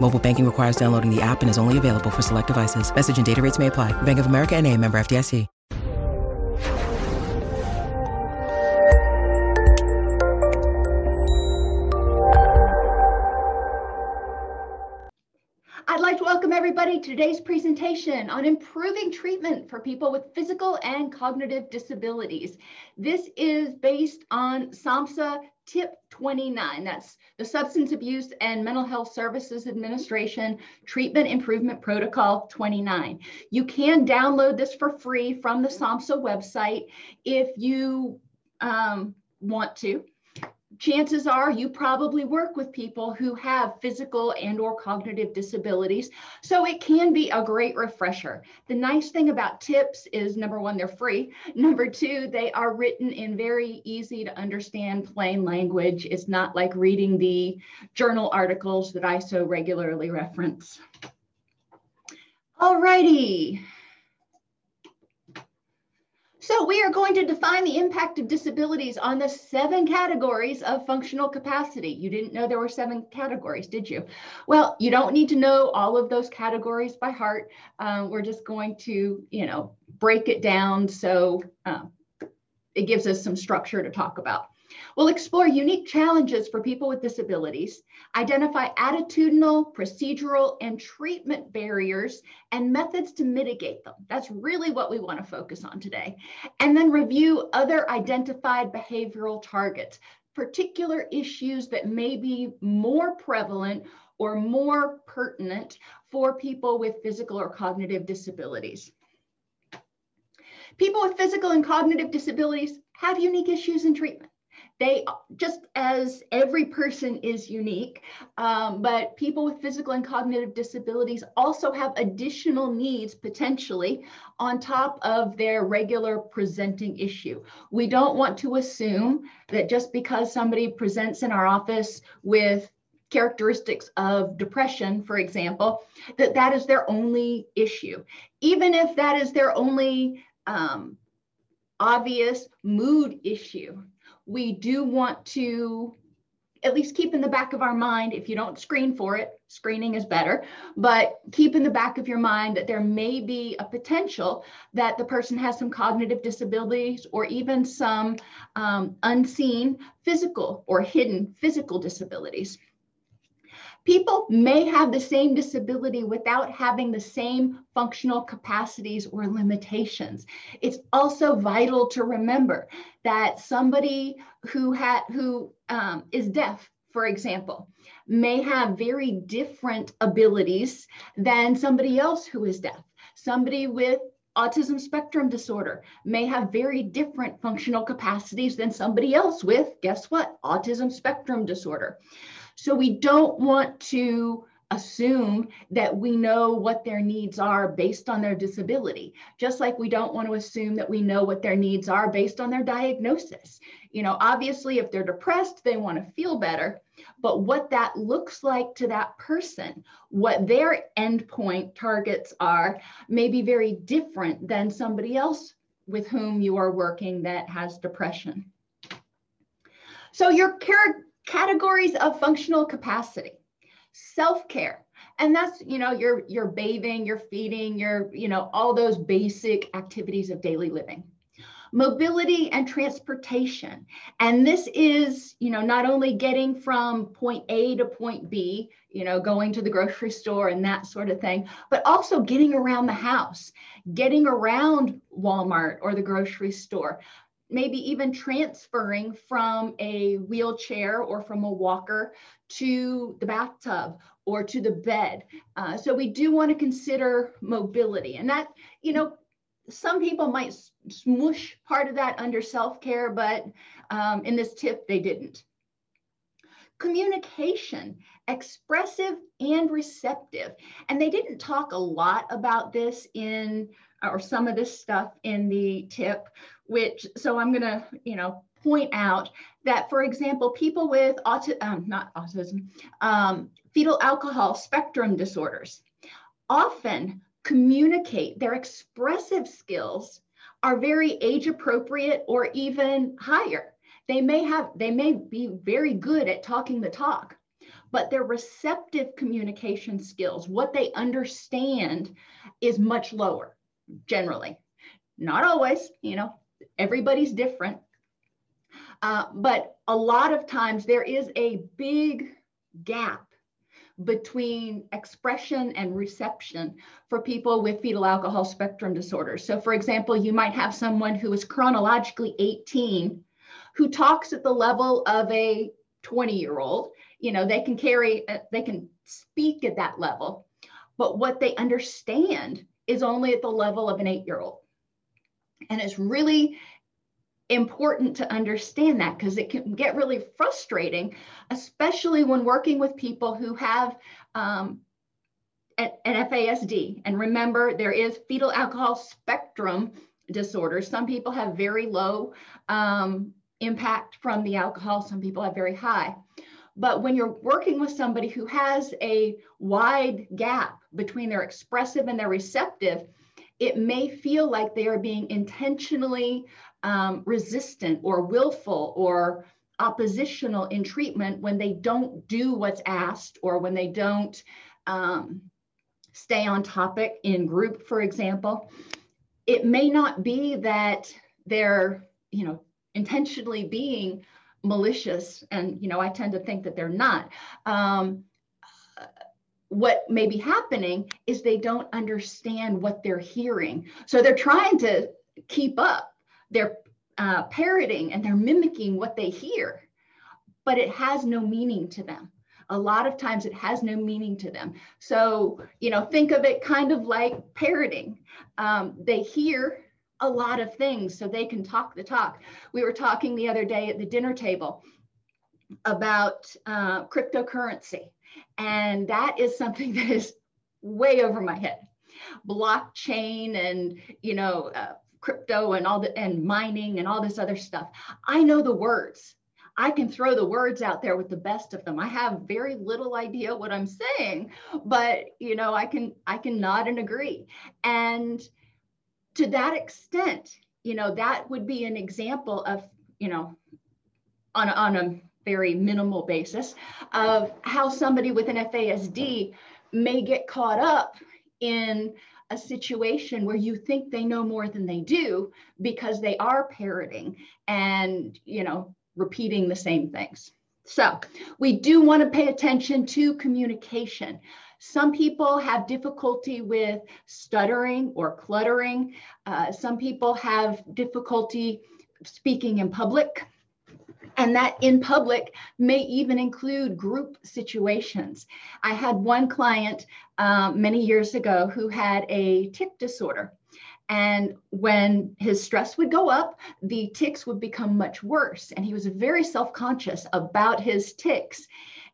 Mobile banking requires downloading the app and is only available for select devices. Message and data rates may apply. Bank of America and a member FDIC. I'd like to welcome everybody to today's presentation on improving treatment for people with physical and cognitive disabilities. This is based on SAMHSA Tip 29. That's the Substance Abuse and Mental Health Services Administration Treatment Improvement Protocol 29. You can download this for free from the SAMHSA website if you um, want to chances are you probably work with people who have physical and or cognitive disabilities. So it can be a great refresher. The nice thing about tips is number one they're free. Number two they are written in very easy to understand plain language. It's not like reading the journal articles that i so regularly reference. All righty so we are going to define the impact of disabilities on the seven categories of functional capacity. You didn't know there were seven categories, did you? Well, you don't need to know all of those categories by heart. Uh, we're just going to, you know, break it down so uh, it gives us some structure to talk about. We'll explore unique challenges for people with disabilities, identify attitudinal, procedural, and treatment barriers and methods to mitigate them. That's really what we want to focus on today. And then review other identified behavioral targets, particular issues that may be more prevalent or more pertinent for people with physical or cognitive disabilities. People with physical and cognitive disabilities have unique issues in treatment they just as every person is unique, um, but people with physical and cognitive disabilities also have additional needs potentially on top of their regular presenting issue. We don't want to assume that just because somebody presents in our office with characteristics of depression, for example, that that is their only issue. Even if that is their only um, obvious mood issue, we do want to at least keep in the back of our mind if you don't screen for it screening is better but keep in the back of your mind that there may be a potential that the person has some cognitive disabilities or even some um, unseen physical or hidden physical disabilities People may have the same disability without having the same functional capacities or limitations. It's also vital to remember that somebody who had who um, is deaf, for example, may have very different abilities than somebody else who is deaf. Somebody with autism spectrum disorder may have very different functional capacities than somebody else with, guess what, autism spectrum disorder. So we don't want to assume that we know what their needs are based on their disability, just like we don't want to assume that we know what their needs are based on their diagnosis. You know, obviously, if they're depressed, they want to feel better, but what that looks like to that person, what their endpoint targets are, may be very different than somebody else with whom you are working that has depression. So your care categories of functional capacity. Self-care. And that's you know your your bathing your feeding your you know all those basic activities of daily living. Mobility and transportation. And this is you know not only getting from point a to point b you know going to the grocery store and that sort of thing but also getting around the house getting around walmart or the grocery store maybe even transferring from a wheelchair or from a walker to the bathtub or to the bed. Uh, so we do want to consider mobility and that, you know, some people might smush part of that under self-care, but um, in this tip, they didn't. Communication, expressive and receptive. And they didn't talk a lot about this in, or some of this stuff in the tip, which, so I'm gonna, you know, point out that, for example, people with autism, um, not autism, um, fetal alcohol spectrum disorders often communicate their expressive skills are very age appropriate or even higher. They may have, they may be very good at talking the talk, but their receptive communication skills, what they understand is much lower generally. Not always, you know, everybody's different. Uh, but a lot of times there is a big gap between expression and reception for people with fetal alcohol spectrum disorders. So, for example, you might have someone who is chronologically 18 who talks at the level of a 20 year old. You know, they can carry, uh, they can speak at that level, but what they understand is only at the level of an eight year old. And it's really important to understand that because it can get really frustrating, especially when working with people who have um, an, FASD. And remember, there is fetal alcohol spectrum disorder. Some people have very low um, impact from the alcohol, some people have very high. But when you're working with somebody who has a wide gap between their expressive and their receptive, it may feel like they are being intentionally um, resistant or willful or oppositional in treatment when they don't do what's asked or when they don't um, stay on topic in group, for example. It may not be that they're, you know, intentionally being malicious, and you know, I tend to think that they're not. Um, what may be happening is they don't understand what they're hearing. So they're trying to keep up. They're uh, parroting and they're mimicking what they hear, but it has no meaning to them. A lot of times it has no meaning to them. So, you know, think of it kind of like parroting. Um, they hear a lot of things so they can talk the talk. We were talking the other day at the dinner table about uh, cryptocurrency and that is something that is way over my head. Blockchain and, you know, uh, crypto and all the and mining and all this other stuff. I know the words. I can throw the words out there with the best of them. I have very little idea what I'm saying, but you know, I can I can nod and agree. And to that extent, you know, that would be an example of, you know, on a, on a very minimal basis of how somebody with an FASD may get caught up in a situation where you think they know more than they do because they are parroting and you know repeating the same things. So we do want to pay attention to communication some people have difficulty with stuttering or cluttering uh, some people have difficulty speaking in public and that in public may even include group situations. I had one client um, many years ago who had a tic disorder. And when his stress would go up, the tics would become much worse. And he was very self conscious about his tics.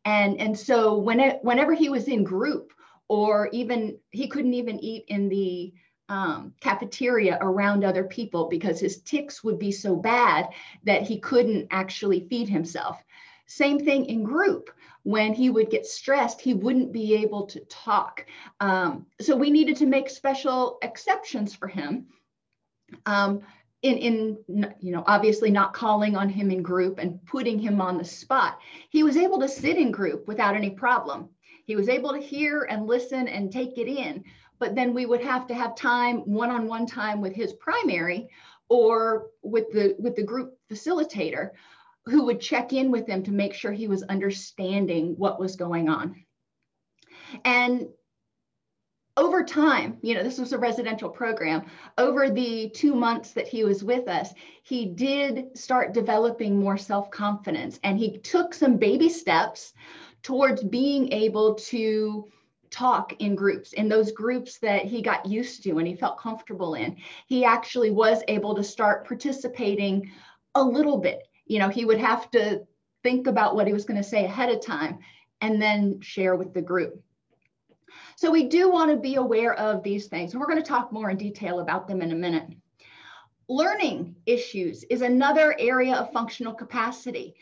And, and so when it, whenever he was in group, or even he couldn't even eat in the um, cafeteria around other people because his tics would be so bad that he couldn't actually feed himself. Same thing in group. When he would get stressed, he wouldn't be able to talk. Um, so we needed to make special exceptions for him. Um, in, in, you know, obviously not calling on him in group and putting him on the spot. He was able to sit in group without any problem. He was able to hear and listen and take it in but then we would have to have time one-on-one time with his primary or with the with the group facilitator who would check in with him to make sure he was understanding what was going on and over time, you know, this was a residential program. Over the two months that he was with us, he did start developing more self confidence and he took some baby steps towards being able to talk in groups in those groups that he got used to and he felt comfortable in he actually was able to start participating a little bit you know he would have to think about what he was going to say ahead of time and then share with the group so we do want to be aware of these things, and we're going to talk more in detail about them in a minute. Learning issues is another area of functional capacity.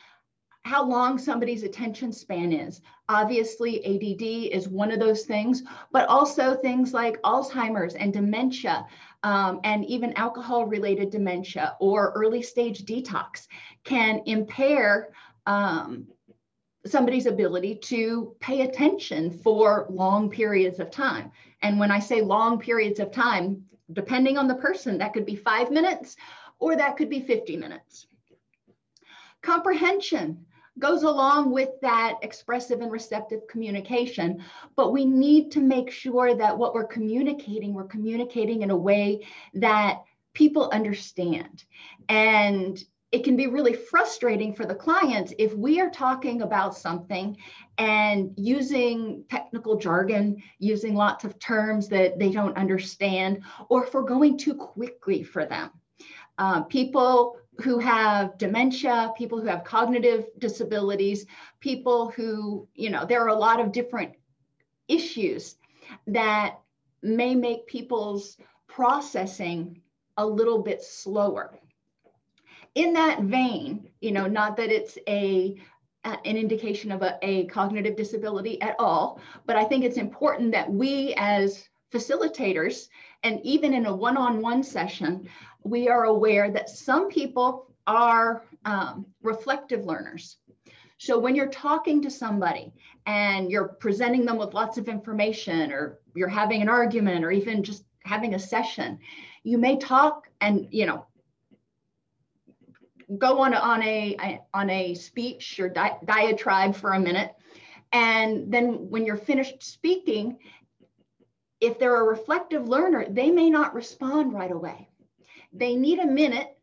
How long somebody's attention span is. Obviously, ADD is one of those things, but also things like Alzheimer's and dementia, um, and even alcohol related dementia or early stage detox can impair um, somebody's ability to pay attention for long periods of time. And when I say long periods of time, depending on the person, that could be five minutes or that could be 50 minutes. Comprehension goes along with that expressive and receptive communication, but we need to make sure that what we're communicating, we're communicating in a way that people understand. And it can be really frustrating for the client if we are talking about something and using technical jargon, using lots of terms that they don't understand, or if we're going too quickly for them. Uh, people who have dementia, people who have cognitive disabilities, people who, you know, there are a lot of different issues that may make people's processing a little bit slower in that vein, you know, not that it's a an indication of a, a cognitive disability at all, but I think it's important that we as facilitators and even in a one-on-one session, we are aware that some people are um, reflective learners. So when you're talking to somebody and you're presenting them with lots of information or you're having an argument or even just having a session, you may talk and, you know, go on on a on a speech or di- diatribe for a minute. And then when you're finished speaking if they're a reflective learner they may not respond right away. They need a minute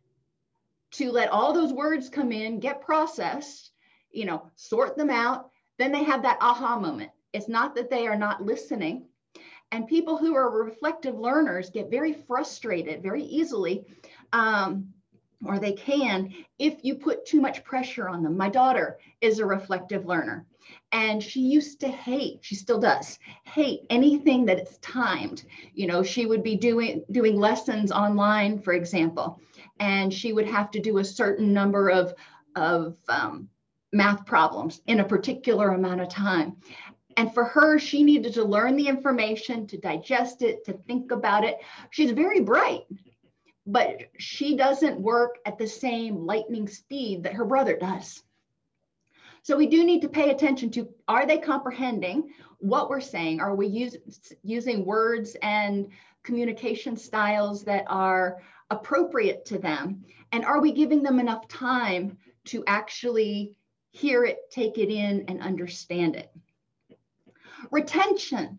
to let all those words come in get processed you know sort them out. Then they have that aha moment. It's not that they are not listening. And people who are reflective learners get very frustrated very easily um, or they can if you put too much pressure on them. My daughter is a reflective learner and she used to hate she still does hate anything that it's timed. You know she would be doing doing lessons online for example and she would have to do a certain number of of um, math problems in a particular amount of time. And for her she needed to learn the information to digest it to think about it. She's very bright but she doesn't work at the same lightning speed that her brother does. So we do need to pay attention to are they comprehending what we're saying? Are we use, using words and communication styles that are appropriate to them? And are we giving them enough time to actually hear it, take it in, and understand it? Retention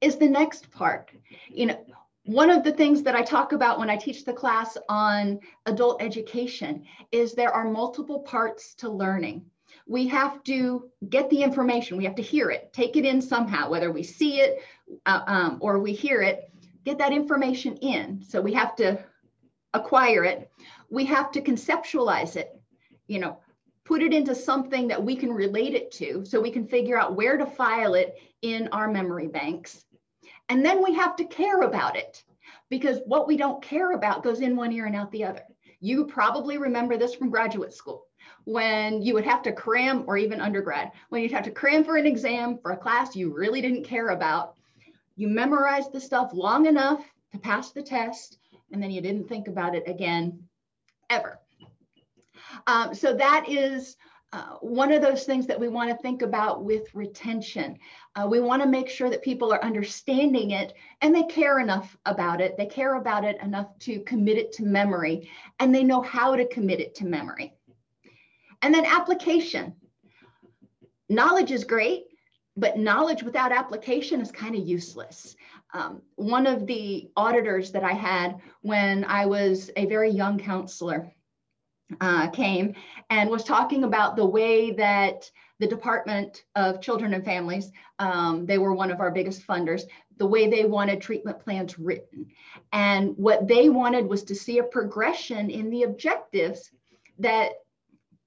is the next part. You know, one of the things that I talk about when I teach the class on adult education is there are multiple parts to learning. We have to get the information, we have to hear it, take it in somehow, whether we see it uh, um, or we hear it, get that information in. So we have to acquire it. We have to conceptualize it, you know, put it into something that we can relate it to so we can figure out where to file it in our memory banks and then we have to care about it because what we don't care about goes in one ear and out the other. You probably remember this from graduate school when you would have to cram, or even undergrad, when you'd have to cram for an exam for a class you really didn't care about. You memorized the stuff long enough to pass the test, and then you didn't think about it again ever. Um, so that is uh, one of those things that we want to think about with retention. Uh, we want to make sure that people are understanding it and they care enough about it. They care about it enough to commit it to memory and they know how to commit it to memory. And then application. Knowledge is great, but knowledge without application is kind of useless. Um, one of the auditors that I had when I was a very young counselor uh, came and was talking about the way that the Department of Children and Families, um, they were one of our biggest funders, the way they wanted treatment plans written. And what they wanted was to see a progression in the objectives that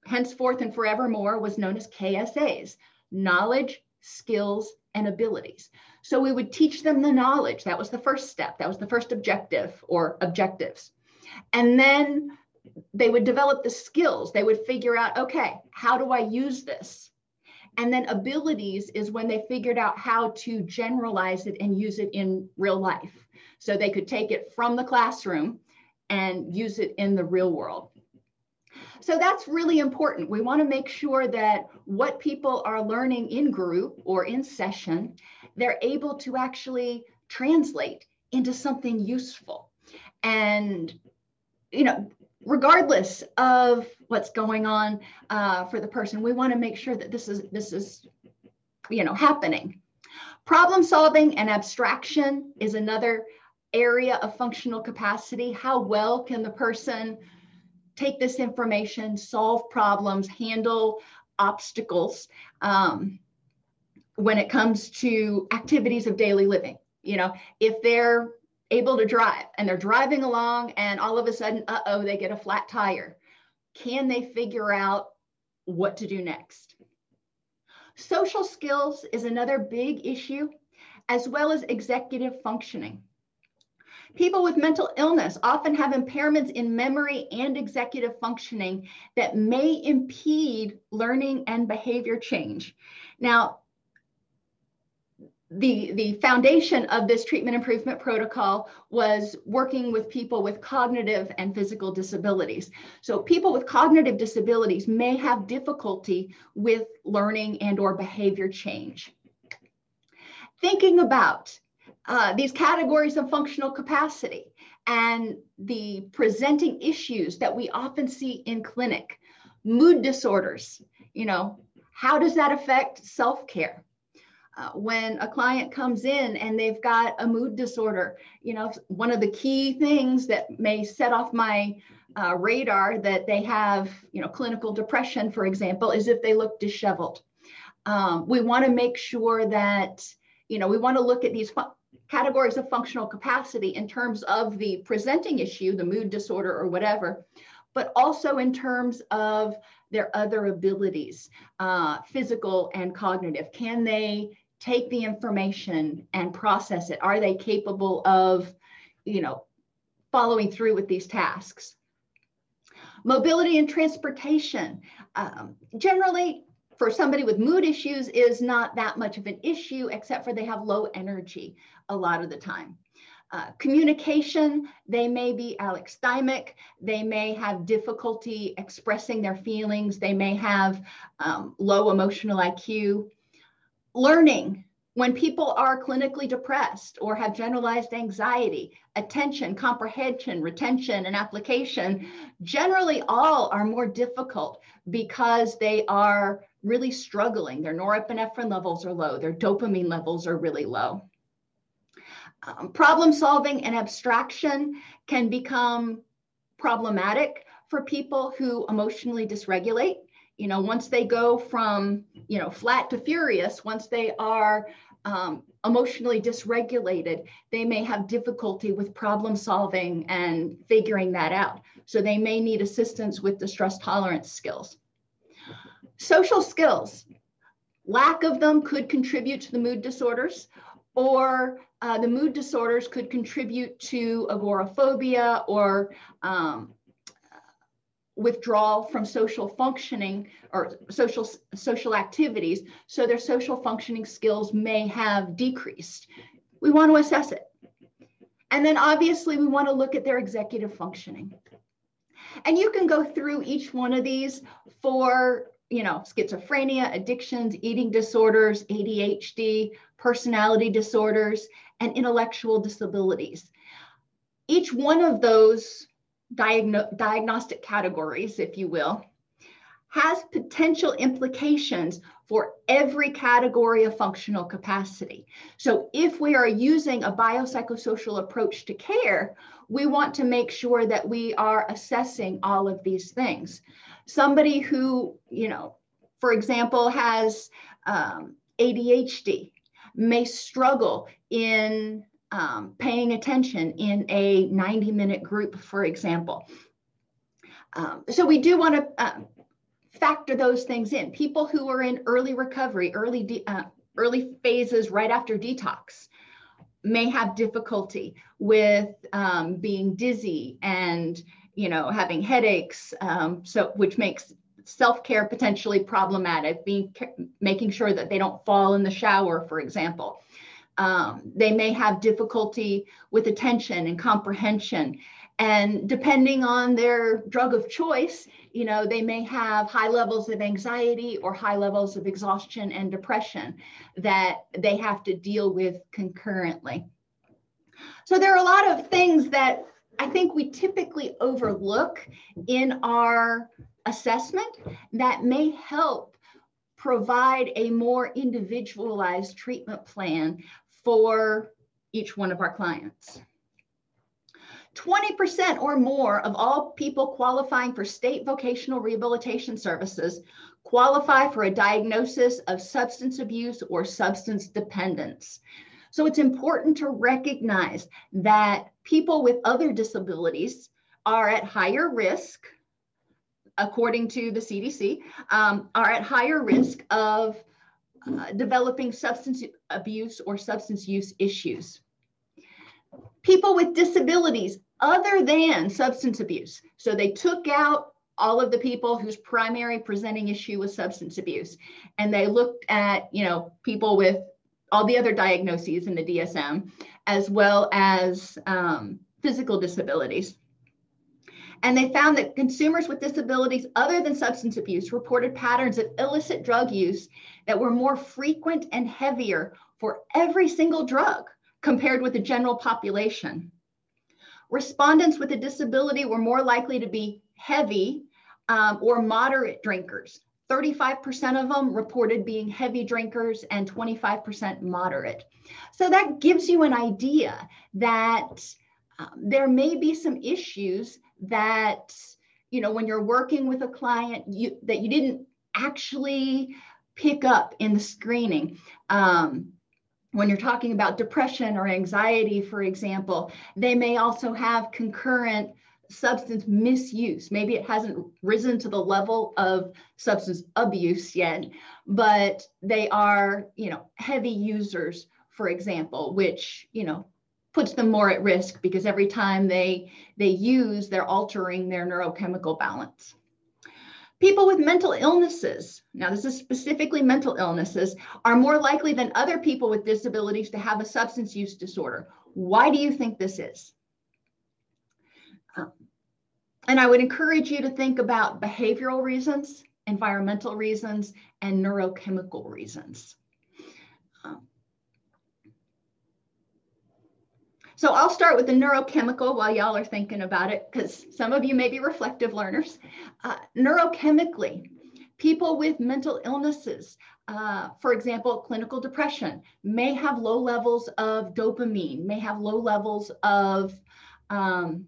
henceforth and forevermore was known as KSAs knowledge, skills, and abilities. So we would teach them the knowledge. That was the first step. That was the first objective or objectives. And then they would develop the skills. They would figure out, okay, how do I use this? And then abilities is when they figured out how to generalize it and use it in real life. So they could take it from the classroom and use it in the real world. So that's really important. We want to make sure that what people are learning in group or in session, they're able to actually translate into something useful. And, you know, regardless of what's going on uh, for the person, we want to make sure that this is this is, you know, happening. Problem solving and abstraction is another area of functional capacity. How well can the person take this information, solve problems, handle obstacles um, when it comes to activities of daily living. You know, if they're able to drive and they're driving along and all of a sudden, uh oh, they get a flat tire, can they figure out what to do next? Social skills is another big issue, as well as executive functioning. People with mental illness often have impairments in memory and executive functioning that may impede learning and behavior change. Now, the, the foundation of this treatment improvement protocol was working with people with cognitive and physical disabilities. So people with cognitive disabilities may have difficulty with learning and or behavior change. Thinking about uh, these categories of functional capacity and the presenting issues that we often see in clinic, mood disorders, you know, how does that affect self-care? Uh, when a client comes in and they've got a mood disorder, you know, one of the key things that may set off my uh, radar that they have, you know, clinical depression, for example, is if they look disheveled. Um, we want to make sure that, you know, we want to look at these categories of functional capacity in terms of the presenting issue, the mood disorder or whatever, but also in terms of their other abilities, uh, physical and cognitive. Can they take the information and process it? Are they capable of, you know, following through with these tasks? Mobility and transportation. Um, generally, for somebody with mood issues is not that much of an issue, except for they have low energy a lot of the time. Uh, communication, they may be alexithymic, they may have difficulty expressing their feelings, they may have um, low emotional IQ. Learning, when people are clinically depressed or have generalized anxiety, attention, comprehension, retention, and application, generally all are more difficult because they are really struggling. Their norepinephrine levels are low, their dopamine levels are really low. Um, problem solving and abstraction can become problematic for people who emotionally dysregulate. You know, once they go from, you know, flat to furious, once they are um, emotionally dysregulated, they may have difficulty with problem solving and figuring that out. So they may need assistance with the stress tolerance skills. Social skills, lack of them could contribute to the mood disorders, or uh, the mood disorders could contribute to agoraphobia or um, withdrawal from social functioning or social social activities so their social functioning skills may have decreased. We want to assess it. And then obviously we want to look at their executive functioning. And you can go through each one of these for you know, schizophrenia, addictions, eating disorders, ADHD, personality disorders, and intellectual disabilities. Each one of those diagno- diagnostic categories, if you will, has potential implications for every category of functional capacity. So if we are using a biopsychosocial approach to care, we want to make sure that we are assessing all of these things. Somebody who, you know, for example, has um, ADHD may struggle in um, paying attention in a 90 minute group, for example. Um, so we do want to uh, factor those things in. People who are in early recovery, early, uh, early phases right after detox may have difficulty with um, being dizzy and you know having headaches um, so which makes self-care potentially problematic being making sure that they don't fall in the shower for example um, they may have difficulty with attention and comprehension. And depending on their drug of choice you know they may have high levels of anxiety or high levels of exhaustion and depression that they have to deal with concurrently. So there are a lot of things that i think we typically overlook in our assessment that may help provide a more individualized treatment plan for each one of our clients 20% or more of all people qualifying for state vocational rehabilitation services qualify for a diagnosis of substance abuse or substance dependence. So it's important to recognize that people with other disabilities are at higher risk, according to the CDC, um, are at higher risk of uh, developing substance abuse or substance use issues people with disabilities other than substance abuse. So they took out all of the people whose primary presenting issue was substance abuse. And they looked at, you know, people with all the other diagnoses in the DSM, as well as um, physical disabilities. And they found that consumers with disabilities other than substance abuse reported patterns of illicit drug use that were more frequent and heavier for every single drug compared with the general population. Respondents with a disability were more likely to be heavy um, or moderate drinkers. 35% of them reported being heavy drinkers and 25% moderate. So that gives you an idea that um, there may be some issues that, you know, when you're working with a client you, that you didn't actually pick up in the screening. Um, when you're talking about depression or anxiety, for example, they may also have concurrent substance misuse. Maybe it hasn't risen to the level of substance abuse yet, but they are, you know, heavy users, for example, which, you know, puts them more at risk because every time they they use, they're altering their neurochemical balance. People with mental illnesses, now this is specifically mental illnesses, are more likely than other people with disabilities to have a substance use disorder. Why do you think this is? Um, and I would encourage you to think about behavioral reasons, environmental reasons, and neurochemical reasons. So I'll start with the neurochemical while y'all are thinking about it, because some of you may be reflective learners. Uh, neurochemically, people with mental illnesses, uh, for example, clinical depression, may have low levels of dopamine, may have low levels of um,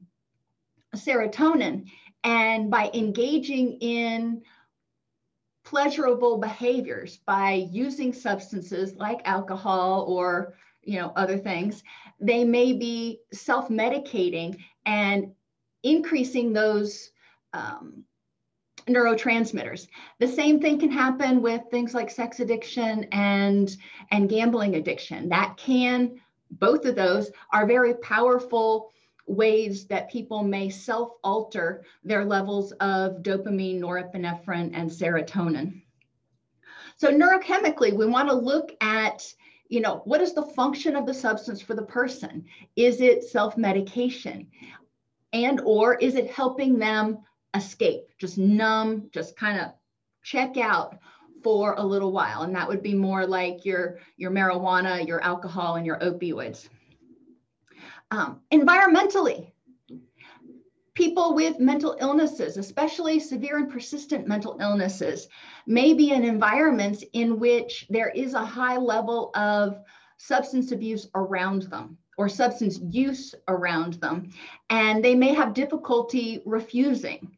serotonin. And by engaging in pleasurable behaviors, by using substances like alcohol or you know other things they may be self-medicating and increasing those um, neurotransmitters. The same thing can happen with things like sex addiction and and gambling addiction. That can both of those are very powerful ways that people may self alter their levels of dopamine norepinephrine and serotonin. So neurochemically we want to look at you know what is the function of the substance for the person? Is it self-medication? And or is it helping them escape just numb just kind of check out for a little while? And that would be more like your your marijuana your alcohol and your opioids. Um, environmentally People with mental illnesses, especially severe and persistent mental illnesses, may be in environments in which there is a high level of substance abuse around them or substance use around them, and they may have difficulty refusing.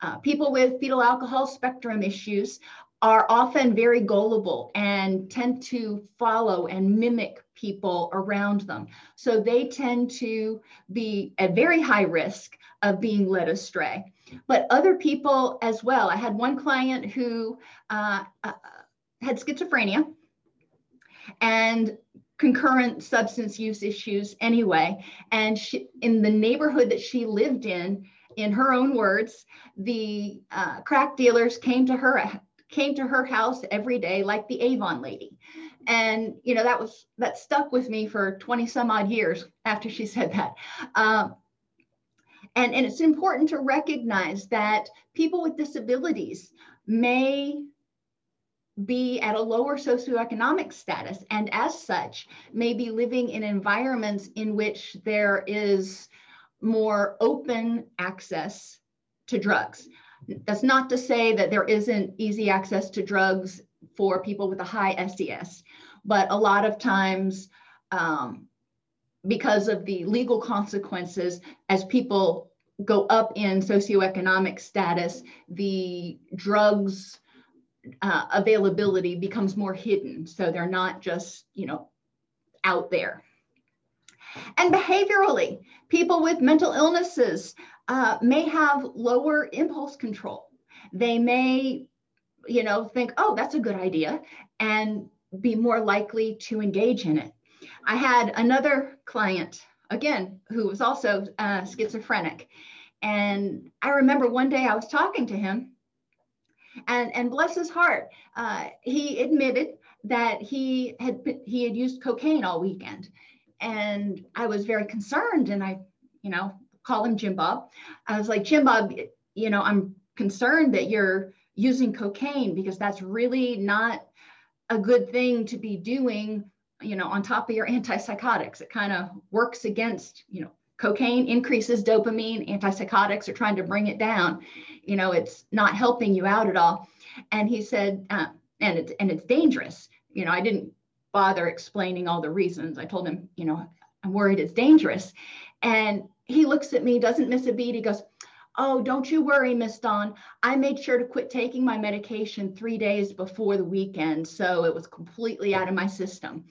Uh, people with fetal alcohol spectrum issues are often very gullible and tend to follow and mimic people around them. So they tend to be at very high risk of being led astray. But other people as well. I had one client who uh, uh, had schizophrenia and concurrent substance use issues anyway. And she, in the neighborhood that she lived in, in her own words, the uh, crack dealers came to her came to her house every day like the Avon lady. And, you know, that was, that stuck with me for 20 some odd years after she said that. Um, and, and it's important to recognize that people with disabilities may be at a lower socioeconomic status and as such may be living in environments in which there is more open access to drugs. That's not to say that there isn't easy access to drugs for people with a high SES, but a lot of times, um, because of the legal consequences, as people go up in socioeconomic status, the drugs uh, availability becomes more hidden. So they're not just, you know, out there. And behaviorally, people with mental illnesses uh, may have lower impulse control. They may, you know, think, oh, that's a good idea, and be more likely to engage in it. I had another client, again, who was also uh, schizophrenic. And I remember one day I was talking to him, and, and bless his heart, uh, he admitted that he had he had used cocaine all weekend, and I was very concerned. And I, you know, call him Jim Bob. I was like, Jim Bob, you know, I'm concerned that you're using cocaine because that's really not a good thing to be doing, you know, on top of your antipsychotics. It kind of works against, you know, cocaine increases dopamine, antipsychotics are trying to bring it down. You know, it's not helping you out at all. And he said, uh, and it's and it's dangerous. You know, I didn't bother explaining all the reasons. I told him, you know, I'm worried it's dangerous. And he looks at me, doesn't miss a beat. He goes, Oh, don't you worry, Miss Dawn. I made sure to quit taking my medication three days before the weekend. So it was completely out of my system.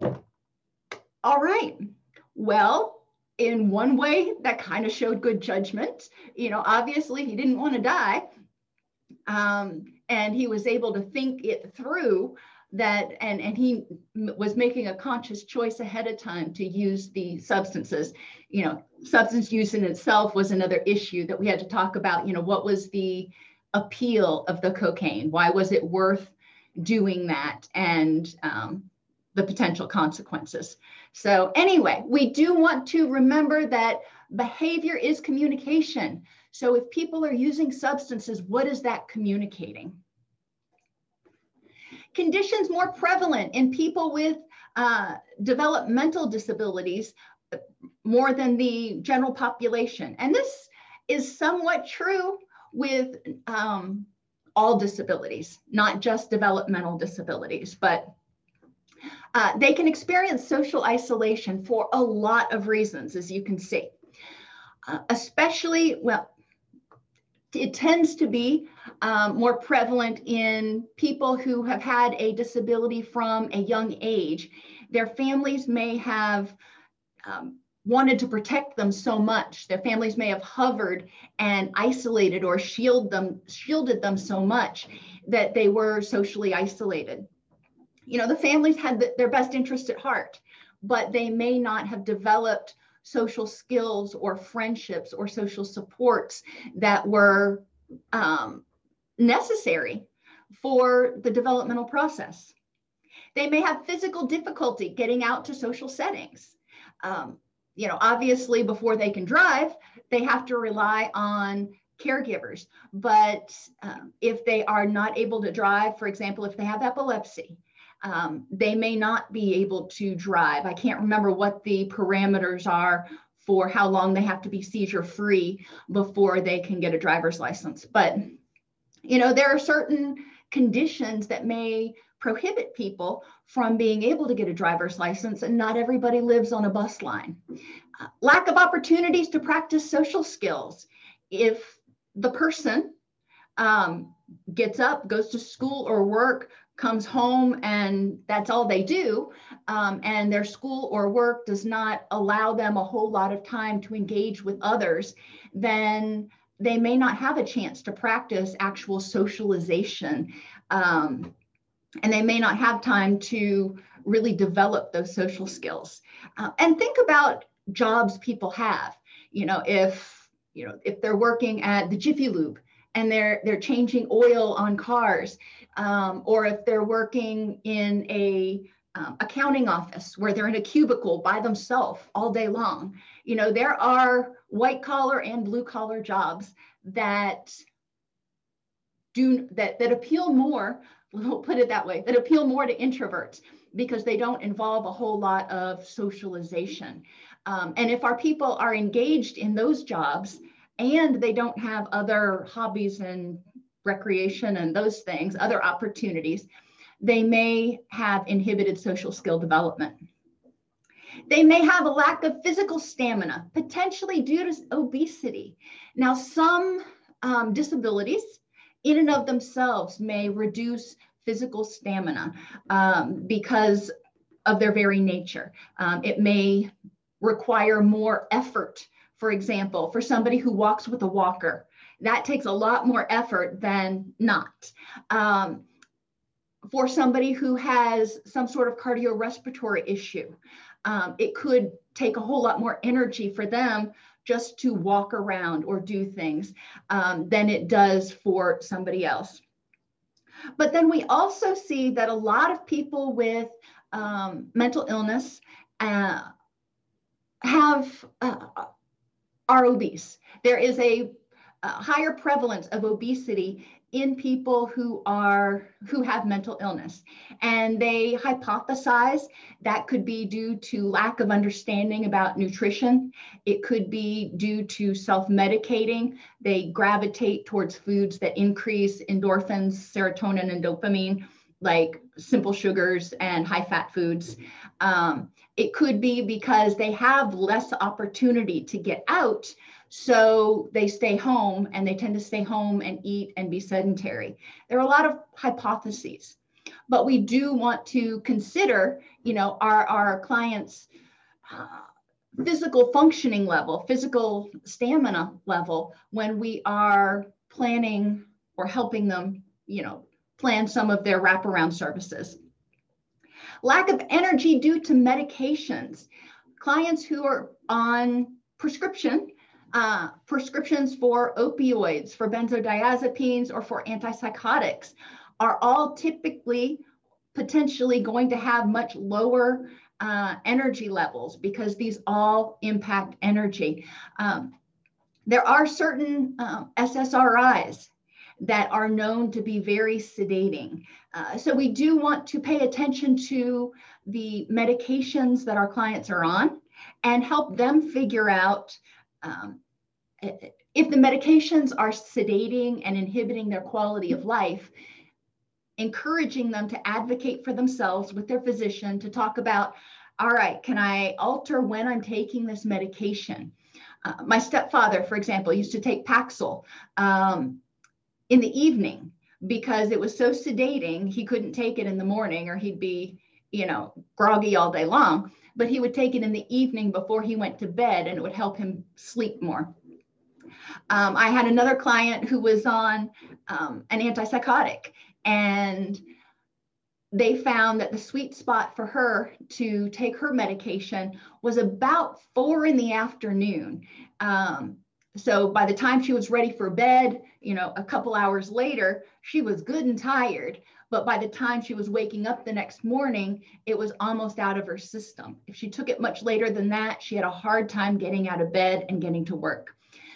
All right. Well, in one way, that kind of showed good judgment. You know, obviously, he didn't want to die. Um, and he was able to think it through that and and he was making a conscious choice ahead of time to use the substances. You know substance use in itself was another issue that we had to talk about you know what was the appeal of the cocaine? Why was it worth doing that? And um, the potential consequences. So anyway we do want to remember that behavior is communication. So if people are using substances what is that communicating conditions more prevalent in people with uh, developmental disabilities more than the general population. And this is somewhat true with um, all disabilities, not just developmental disabilities, but uh, they can experience social isolation for a lot of reasons, as you can see. Uh, especially, well, it tends to be um, more prevalent in people who have had a disability from a young age. Their families may have um, wanted to protect them so much. Their families may have hovered and isolated or shield them, shielded them so much that they were socially isolated. You know, the families had the, their best interest at heart, but they may not have developed social skills or friendships or social supports that were um, necessary for the developmental process. They may have physical difficulty getting out to social settings. Um, you know, obviously, before they can drive, they have to rely on caregivers. But um, if they are not able to drive, for example, if they have epilepsy, um, they may not be able to drive. I can't remember what the parameters are for how long they have to be seizure free before they can get a driver's license. But, you know, there are certain conditions that may prohibit people from being able to get a driver's license, and not everybody lives on a bus line. Uh, lack of opportunities to practice social skills. If the person um, gets up, goes to school or work, comes home, and that's all they do, um, and their school or work does not allow them a whole lot of time to engage with others, then they may not have a chance to practice actual socialization. Um, and they may not have time to really develop those social skills. Uh, and think about jobs people have. You know, if you know if they're working at the Jiffy Lube and they're they're changing oil on cars, um, or if they're working in a um, accounting office where they're in a cubicle by themselves all day long. You know, there are white collar and blue collar jobs that do that that appeal more we'll put it that way, that appeal more to introverts because they don't involve a whole lot of socialization. Um, and if our people are engaged in those jobs and they don't have other hobbies and recreation and those things, other opportunities, they may have inhibited social skill development. They may have a lack of physical stamina, potentially due to obesity. Now, some um, disabilities in and of themselves may reduce physical stamina um, because of their very nature. Um, it may require more effort, for example, for somebody who walks with a walker. That takes a lot more effort than not. Um, for somebody who has some sort of cardiorespiratory issue, um, it could take a whole lot more energy for them just to walk around or do things um, than it does for somebody else. But then we also see that a lot of people with um, mental illness uh, have uh, are obese. There is a, a higher prevalence of obesity in people who are who have mental illness. And they hypothesize that could be due to lack of understanding about nutrition. It could be due to self-medicating. They gravitate towards foods that increase endorphins serotonin and dopamine like simple sugars and high fat foods. Um, it could be because they have less opportunity to get out so they stay home and they tend to stay home and eat and be sedentary. There are a lot of hypotheses, but we do want to consider, you know, our, our clients' uh, physical functioning level, physical stamina level when we are planning or helping them, you know, plan some of their wraparound services. Lack of energy due to medications. Clients who are on prescription uh, prescriptions for opioids, for benzodiazepines, or for antipsychotics are all typically potentially going to have much lower uh, energy levels because these all impact energy. Um, there are certain um, SSRIs that are known to be very sedating. Uh, so we do want to pay attention to the medications that our clients are on and help them figure out um, if the medications are sedating and inhibiting their quality of life, encouraging them to advocate for themselves with their physician to talk about, all right, can I alter when I'm taking this medication? Uh, my stepfather, for example, used to take Paxil um, in the evening because it was so sedating, he couldn't take it in the morning or he'd be, you know, groggy all day long but he would take it in the evening before he went to bed and it would help him sleep more. Um, I had another client who was on um, an antipsychotic and they found that the sweet spot for her to take her medication was about four in the afternoon. Um, so by the time she was ready for bed, you know, a couple hours later, she was good and tired. But by the time she was waking up the next morning, it was almost out of her system. If she took it much later than that, she had a hard time getting out of bed and getting to work.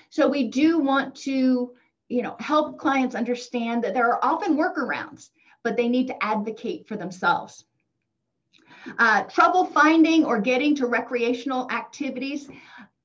So we do want to, you know, help clients understand that there are often workarounds, but they need to advocate for themselves. Uh, trouble finding or getting to recreational activities.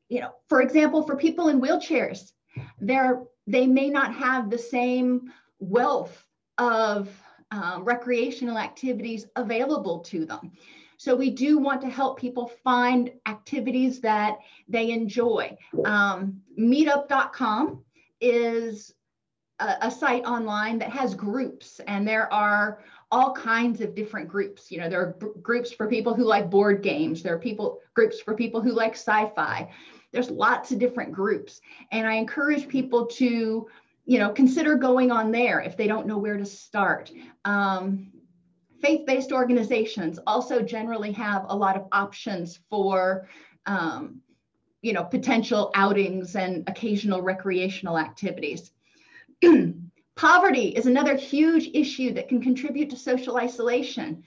you know, for example, for people in wheelchairs, they're, they may not have the same wealth of um, recreational activities available to them. So we do want to help people find activities that they enjoy. Um, meetup.com is a, a, site online that has groups, and there are all kinds of different groups. You know, there are groups for people who like board games. There are people groups for people who like sci-fi. There's lots of different groups, and I encourage people to, you know, consider going on there if they don't know where to start. Um, faith-based organizations also generally have a lot of options for um, you know potential outings and occasional recreational activities. Poverty is another huge issue that can contribute to social isolation.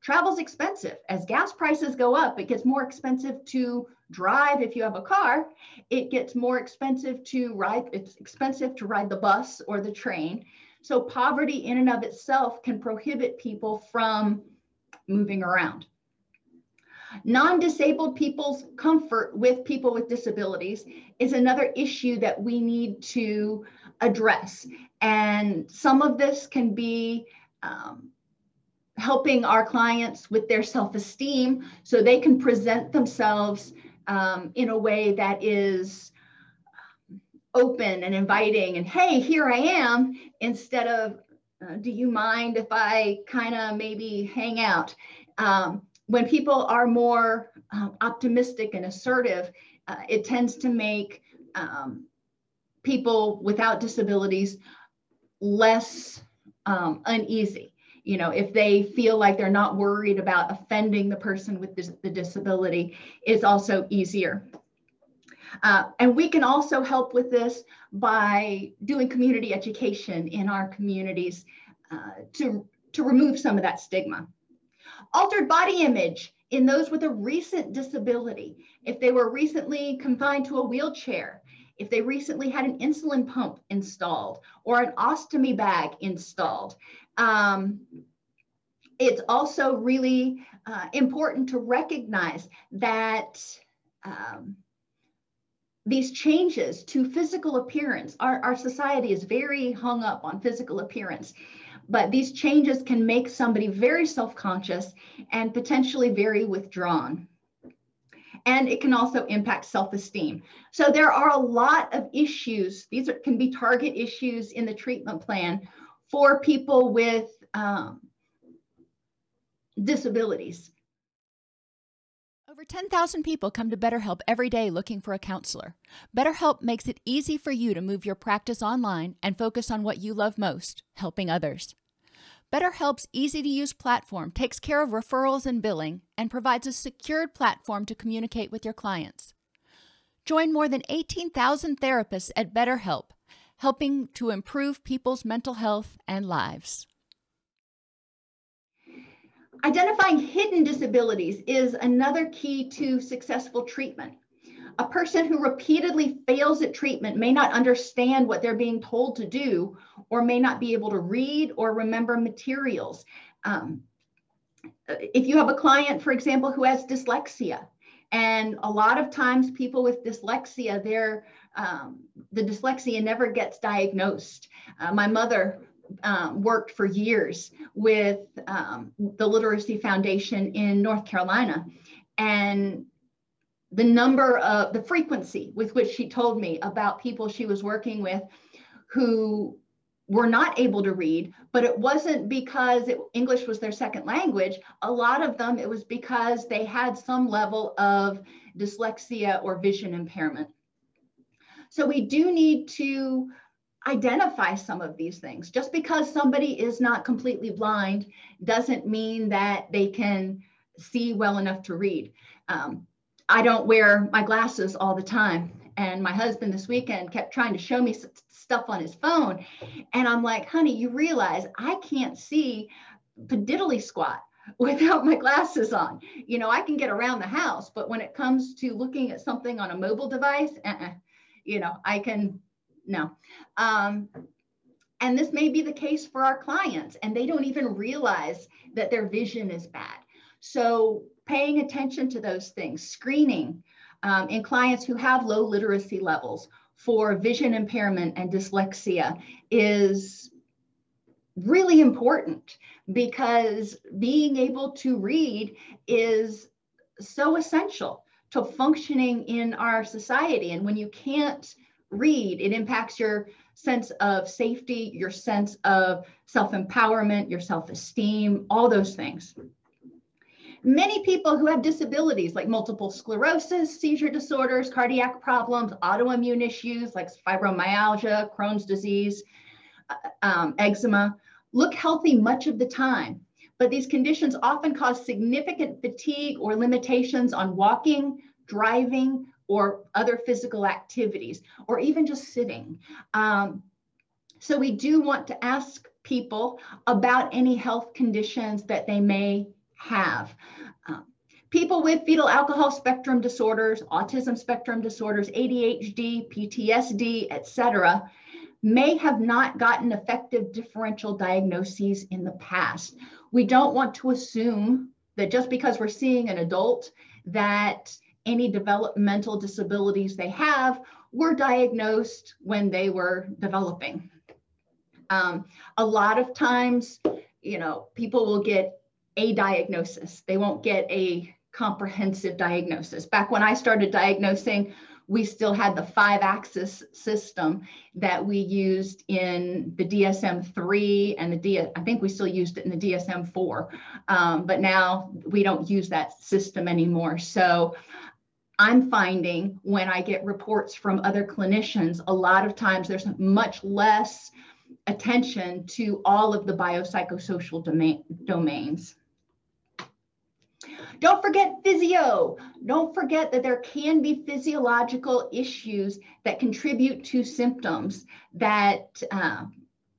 Travel's expensive. As gas prices go up it gets more expensive to drive if you have a car it gets more expensive to ride it's expensive to ride the bus or the train so poverty in and of itself can prohibit people from moving around. Non-disabled people's comfort with people with disabilities is another issue that we need to address. And some of this can be um, helping our clients with their self-esteem so they can present themselves um, in a way that is open and inviting and hey here i am instead of uh, do you mind if i kind of maybe hang out? Um, when people are more um, optimistic and assertive uh, it tends to make um, people without disabilities less um, uneasy you know if they feel like they're not worried about offending the person with the disability it's also easier uh, and we can also help with this by doing community education in our communities uh, to, to remove some of that stigma. Altered body image in those with a recent disability, if they were recently confined to a wheelchair, if they recently had an insulin pump installed or an ostomy bag installed. Um, it's also really uh, important to recognize that um, these changes to physical appearance, our, our society is very hung up on physical appearance, but these changes can make somebody very self conscious and potentially very withdrawn. And it can also impact self esteem. So there are a lot of issues. These are, can be target issues in the treatment plan for people with um, disabilities. Over 10,000 people come to BetterHelp every day looking for a counselor. BetterHelp makes it easy for you to move your practice online and focus on what you love most helping others. BetterHelp's easy to use platform takes care of referrals and billing and provides a secured platform to communicate with your clients. Join more than 18,000 therapists at BetterHelp, helping to improve people's mental health and lives. Identifying hidden disabilities is another key to successful treatment. A person who repeatedly fails at treatment may not understand what they're being told to do or may not be able to read or remember materials. Um, if you have a client, for example, who has dyslexia, and a lot of times people with dyslexia, their um, the dyslexia never gets diagnosed. Uh, my mother um, worked for years with um, the Literacy Foundation in North Carolina. And the number of the frequency with which she told me about people she was working with who were not able to read, but it wasn't because it, English was their second language. A lot of them, it was because they had some level of dyslexia or vision impairment. So we do need to identify some of these things. Just because somebody is not completely blind doesn't mean that they can see well enough to read. Um, I don't wear my glasses all the time. And my husband this weekend kept trying to show me stuff on his phone. And I'm like, honey, you realize I can't see diddly squat without my glasses on. You know, I can get around the house, but when it comes to looking at something on a mobile device, uh-uh, you know, I can no. Um, and this may be the case for our clients, and they don't even realize that their vision is bad. So, paying attention to those things, screening, um, in clients who have low literacy levels for vision impairment and dyslexia is really important because being able to read is so essential to functioning in our society. And when you can't read, it impacts your sense of safety, your sense of self empowerment, your self esteem, all those things. Many people who have disabilities like multiple sclerosis, seizure disorders, cardiac problems, autoimmune issues like fibromyalgia, Crohn's disease, uh, um, eczema, look healthy much of the time. But these conditions often cause significant fatigue or limitations on walking, driving, or other physical activities, or even just sitting. Um, so we do want to ask people about any health conditions that they may have. Um, people with fetal alcohol spectrum disorders, autism spectrum disorders, ADHD, PTSD, etc., may have not gotten effective differential diagnoses in the past. We don't want to assume that just because we're seeing an adult that any developmental disabilities they have were diagnosed when they were developing. Um, a lot of times, you know, people will get a diagnosis. They won't get a comprehensive diagnosis. Back when I started diagnosing, we still had the five axis system that we used in the DSM 3 and the D, I think we still used it in the DSM 4, um, but now we don't use that system anymore. So I'm finding when I get reports from other clinicians, a lot of times there's much less attention to all of the biopsychosocial domain, domains. Don't forget physio. Don't forget that there can be physiological issues that contribute to symptoms that uh,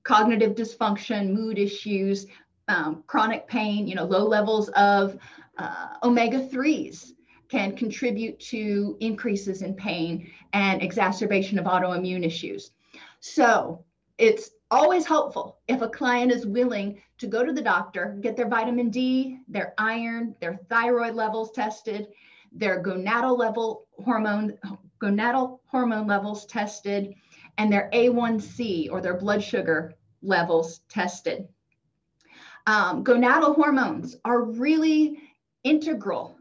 cognitive dysfunction, mood issues, um, chronic pain, you know, low levels of uh, omega 3s can contribute to increases in pain and exacerbation of autoimmune issues. So it's always helpful if a client is willing to go to the doctor, get their vitamin D, their iron, their thyroid levels tested, their gonadal level hormone gonadal hormone levels tested, and their A1C or their blood sugar levels tested. Um, gonadal hormones are really integral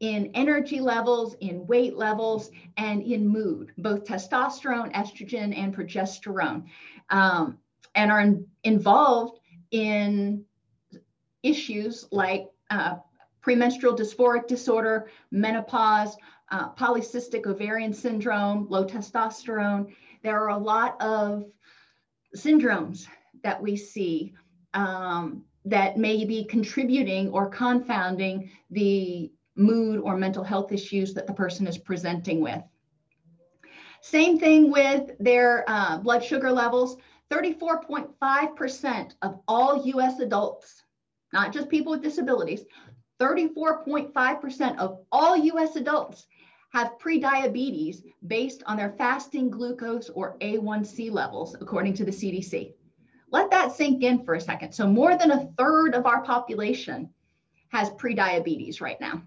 in energy levels, in weight levels, and in mood, both testosterone, estrogen, and progesterone, um, and are in, involved in issues like uh, premenstrual dysphoric disorder, menopause, uh, polycystic ovarian syndrome, low testosterone. There are a lot of syndromes that we see um, that may be contributing or confounding the mood or mental health issues that the person is presenting with. Same thing with their uh, blood sugar levels. 34.5% of all US adults, not just people with disabilities, 34.5% of all US adults have prediabetes based on their fasting glucose or A1C levels, according to the CDC. Let that sink in for a second. So, more than a third of our population has prediabetes right now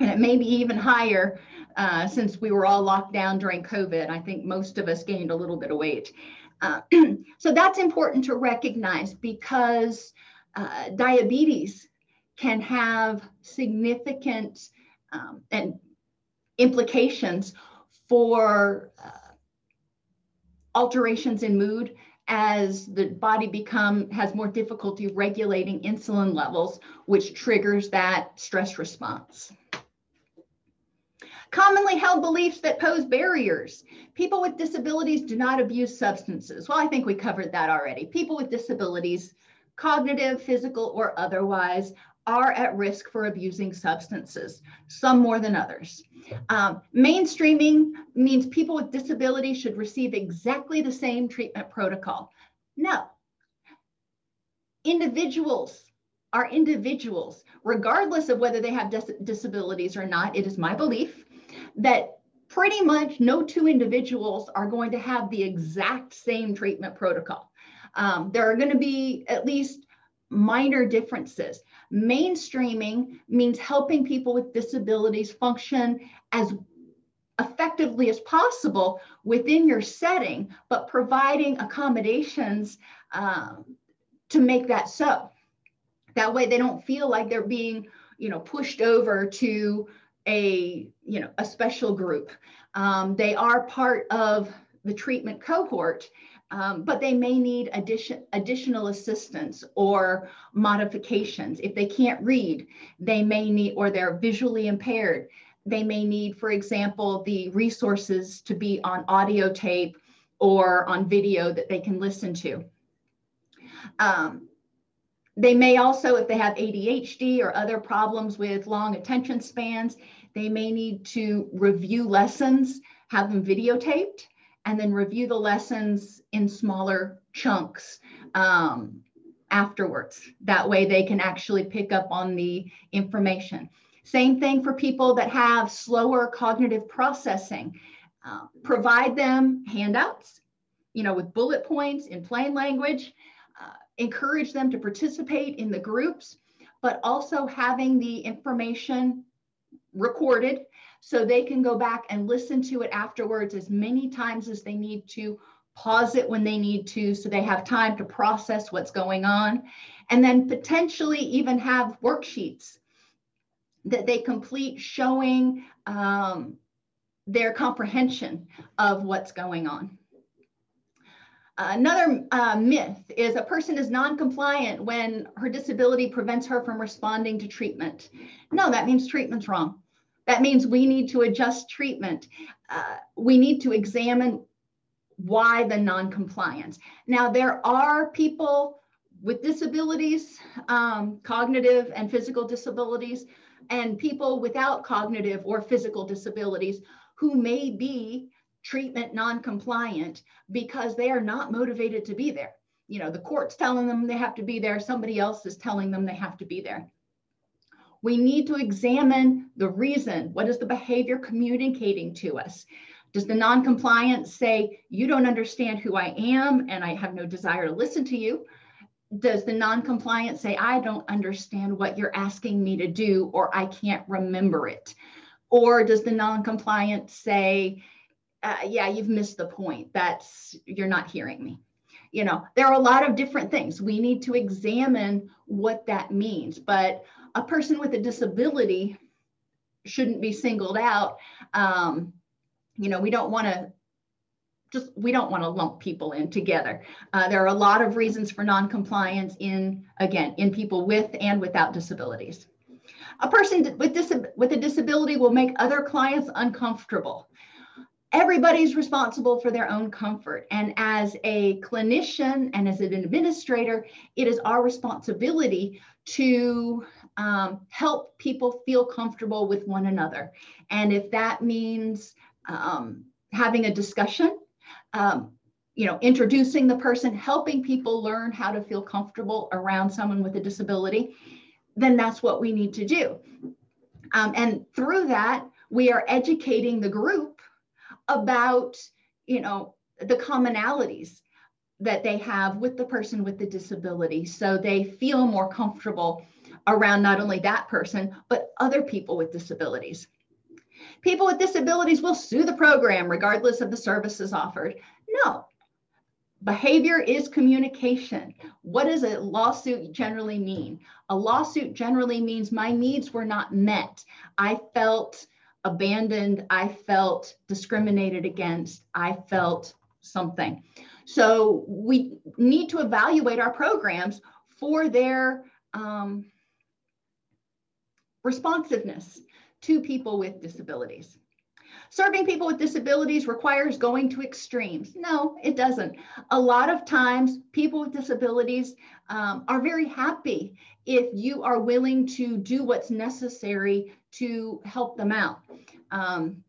and it may be even higher uh, since we were all locked down during COVID. I think most of us gained a little bit of weight. Uh, so that's important to recognize because uh, diabetes can have significant um, and implications for uh, alterations in mood as the body become has more difficulty regulating insulin levels which triggers that stress response Commonly held beliefs that pose barriers. People with disabilities do not abuse substances. Well, I think we covered that already. People with disabilities, cognitive, physical, or otherwise, are at risk for abusing substances, some more than others. Um, mainstreaming means people with disabilities should receive exactly the same treatment protocol. No. Individuals are individuals, regardless of whether they have dis disabilities or not. It is my belief that pretty much no two individuals are going to have the exact same treatment protocol. Um, there are going to be at least minor differences. Mainstreaming means helping people with disabilities function as effectively as possible within your setting, but providing accommodations um, to make that so. That way they don't feel like they're being, you know, pushed over to a, you know, a special group. Um, they are part of the treatment cohort, um, but they may need addition, additional assistance or modifications. If they can't read, they may need, or they're visually impaired, they may need, for example, the resources to be on audio tape or on video that they can listen to. Um, they may also, if they have ADHD or other problems with long attention spans, they may need to review lessons, have them videotaped, and then review the lessons in smaller chunks um, afterwards. That way they can actually pick up on the information. Same thing for people that have slower cognitive processing. Uh, provide them handouts, you know, with bullet points in plain language. Encourage them to participate in the groups, but also having the information recorded so they can go back and listen to it afterwards as many times as they need to, pause it when they need to, so they have time to process what's going on, and then potentially even have worksheets that they complete showing um, their comprehension of what's going on. Another uh, myth is a person is non-compliant when her disability prevents her from responding to treatment. No, that means treatment's wrong. That means we need to adjust treatment. Uh, we need to examine why the non-compliance. Now, there are people with disabilities, um, cognitive and physical disabilities, and people without cognitive or physical disabilities who may be treatment non-compliant because they are not motivated to be there. You know, the court's telling them they have to be there, somebody else is telling them they have to be there we need to examine the reason. What is the behavior communicating to us? Does the non-compliance say, you don't understand who I am and I have no desire to listen to you? Does the non-compliant say, I don't understand what you're asking me to do or I can't remember it? Or does the non-compliant say, uh, yeah, you've missed the point. That's, you're not hearing me. You know, there are a lot of different things. We need to examine what that means. But a person with a disability shouldn't be singled out. Um, you know, we don't want to just we don't want to lump people in together. Uh, there are a lot of reasons for noncompliance in again in people with and without disabilities. A person with, dis- with a disability will make other clients uncomfortable. Everybody's responsible for their own comfort. And as a clinician and as an administrator, it is our responsibility to um, help people feel comfortable with one another. And if that means um, having a discussion, um, you know, introducing the person, helping people learn how to feel comfortable around someone with a disability, then that's what we need to do. Um, and through that, we are educating the group about, you know, the commonalities that they have with the person with the disability so they feel more comfortable around not only that person, but other people with disabilities. People with disabilities will sue the program regardless of the services offered. No. Behavior is communication. What does a lawsuit generally mean? A lawsuit generally means my needs were not met. I felt abandoned. I felt discriminated against. I felt something. So we need to evaluate our programs for their um, responsiveness to people with disabilities. Serving people with disabilities requires going to extremes. No, it doesn't. A lot of times, people with disabilities um, are very happy if you are willing to do what's necessary to help them out. Um,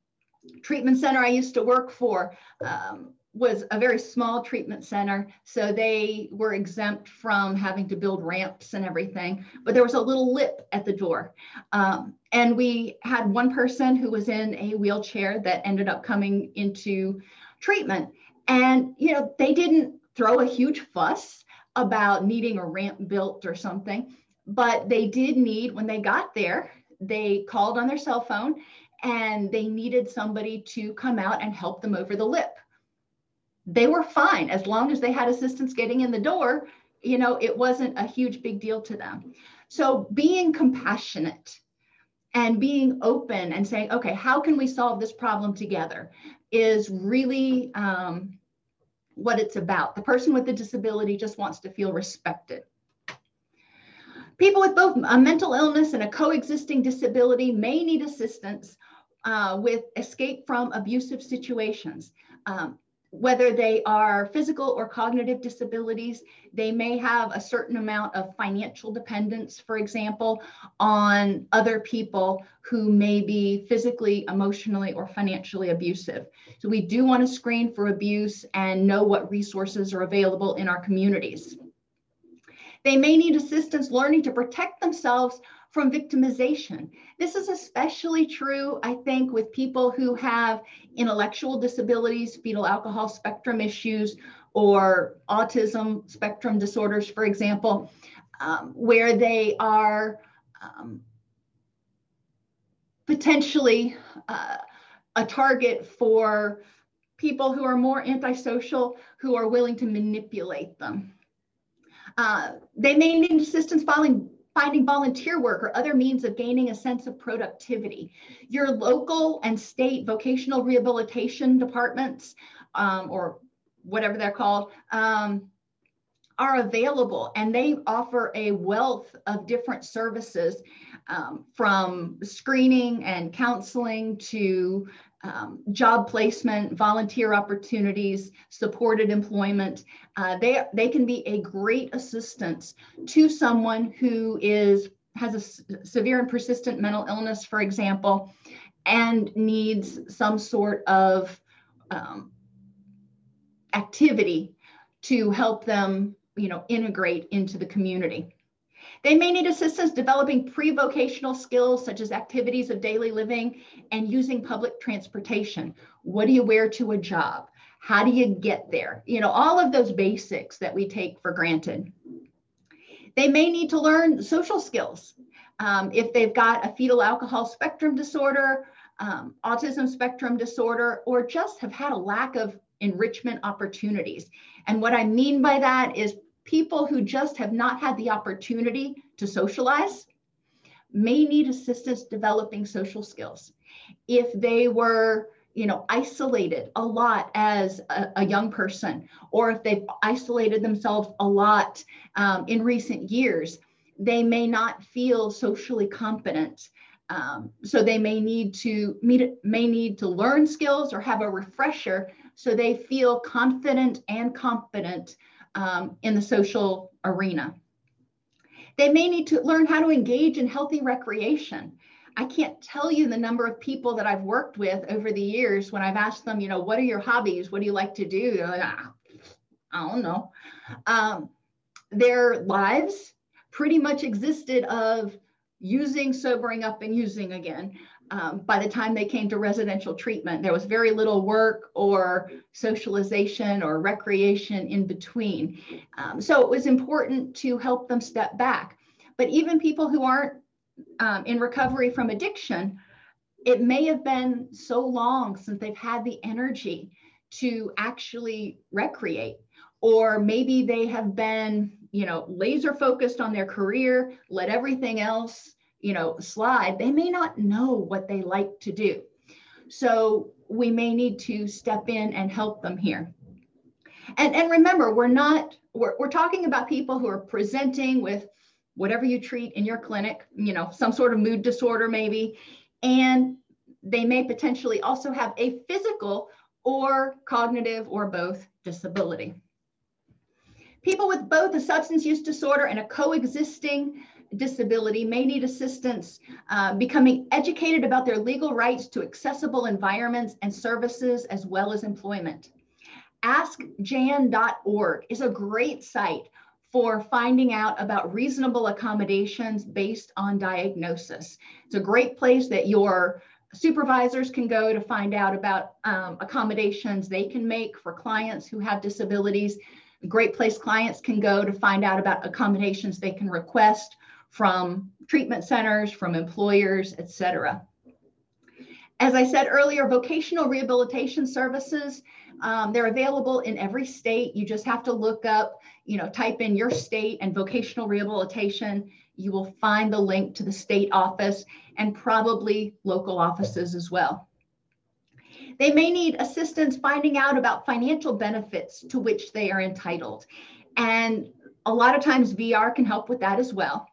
treatment center I used to work for, um, was a very small treatment center, so they were exempt from having to build ramps and everything. But there was a little lip at the door. Um, and we had one person who was in a wheelchair that ended up coming into treatment. And, you know, they didn't throw a huge fuss about needing a ramp built or something, but they did need, when they got there, they called on their cell phone and they needed somebody to come out and help them over the lip. They were fine as long as they had assistance getting in the door. You know, it wasn't a huge big deal to them. So being compassionate and being open and saying, okay, how can we solve this problem together is really um, what it's about. The person with the disability just wants to feel respected. People with both a mental illness and a coexisting disability may need assistance uh, with escape from abusive situations. Um, whether they are physical or cognitive disabilities, they may have a certain amount of financial dependence, for example, on other people who may be physically, emotionally, or financially abusive. So we do want to screen for abuse and know what resources are available in our communities. They may need assistance learning to protect themselves from victimization. This is especially true, I think, with people who have intellectual disabilities, fetal alcohol spectrum issues, or autism spectrum disorders, for example, um, where they are um, potentially uh, a target for people who are more antisocial, who are willing to manipulate them. Uh, they may need assistance filing finding volunteer work or other means of gaining a sense of productivity. Your local and state vocational rehabilitation departments, um, or whatever they're called, um, are available and they offer a wealth of different services um, from screening and counseling to um, job placement, volunteer opportunities, supported employment. Uh, they, they can be a great assistance to someone who is has a severe and persistent mental illness, for example, and needs some sort of um, activity to help them, you know, integrate into the community. They may need assistance developing pre-vocational skills such as activities of daily living and using public transportation. What do you wear to a job? How do you get there? You know, all of those basics that we take for granted. They may need to learn social skills. Um, if they've got a fetal alcohol spectrum disorder, um, autism spectrum disorder, or just have had a lack of enrichment opportunities. And what I mean by that is people who just have not had the opportunity to socialize may need assistance developing social skills. If they were, you know, isolated a lot as a, a young person, or if they've isolated themselves a lot um, in recent years, they may not feel socially competent. Um, so they may need to meet, may need to learn skills or have a refresher so they feel confident and competent um, in the social arena. They may need to learn how to engage in healthy recreation. I can't tell you the number of people that I've worked with over the years when I've asked them, you know, what are your hobbies? What do you like to do? They're like, ah, I don't know. Um, their lives pretty much existed of using, sobering up, and using again um, by the time they came to residential treatment. There was very little work or socialization or recreation in between. Um, so it was important to help them step back. But even people who aren't um, in recovery from addiction, it may have been so long since they've had the energy to actually recreate or maybe they have been you know laser focused on their career let everything else you know, slide, they may not know what they like to do. So we may need to step in and help them here. And, and remember, we're not, we're, we're talking about people who are presenting with whatever you treat in your clinic, you know, some sort of mood disorder maybe, and they may potentially also have a physical or cognitive or both disability. People with both a substance use disorder and a coexisting disability may need assistance uh, becoming educated about their legal rights to accessible environments and services as well as employment. AskJan.org is a great site for finding out about reasonable accommodations based on diagnosis. It's a great place that your supervisors can go to find out about um, accommodations they can make for clients who have disabilities. A great place clients can go to find out about accommodations they can request from treatment centers, from employers, et cetera. As I said earlier, vocational rehabilitation services, um, they're available in every state. You just have to look up, you know, type in your state and vocational rehabilitation. You will find the link to the state office and probably local offices as well. They may need assistance finding out about financial benefits to which they are entitled. And a lot of times VR can help with that as well.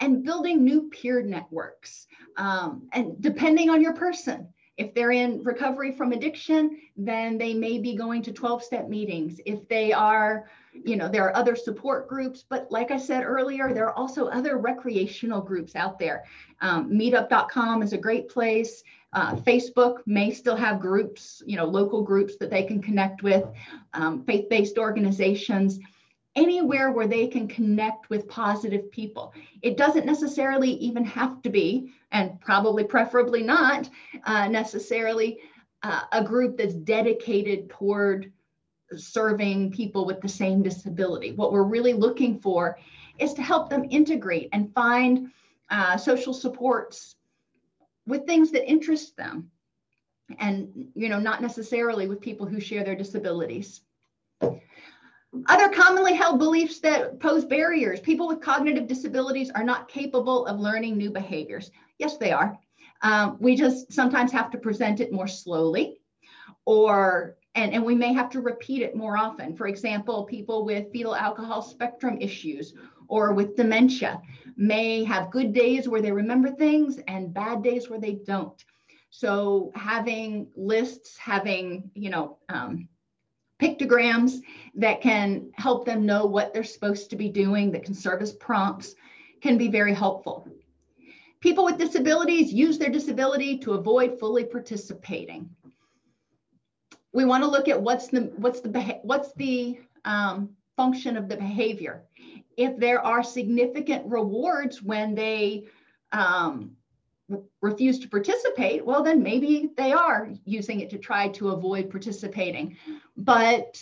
And building new peer networks. Um, and depending on your person, if they're in recovery from addiction, then they may be going to 12 step meetings. If they are, you know, there are other support groups, but like I said earlier, there are also other recreational groups out there. Um, meetup.com is a great place. Uh, Facebook may still have groups, you know, local groups that they can connect with, um, faith based organizations anywhere where they can connect with positive people. It doesn't necessarily even have to be, and probably preferably not uh, necessarily, uh, a group that's dedicated toward serving people with the same disability. What we're really looking for is to help them integrate and find uh, social supports with things that interest them and you know not necessarily with people who share their disabilities other commonly held beliefs that pose barriers people with cognitive disabilities are not capable of learning new behaviors. Yes, they are. Um, we just sometimes have to present it more slowly or and, and we may have to repeat it more often. For example, people with fetal alcohol spectrum issues or with dementia may have good days where they remember things and bad days where they don't. So having lists, having, you know, um, pictograms that can help them know what they're supposed to be doing, that can serve as prompts, can be very helpful. People with disabilities use their disability to avoid fully participating. We want to look at what's the what's the what's the um, function of the behavior. If there are significant rewards when they um, refuse to participate, well, then maybe they are using it to try to avoid participating. But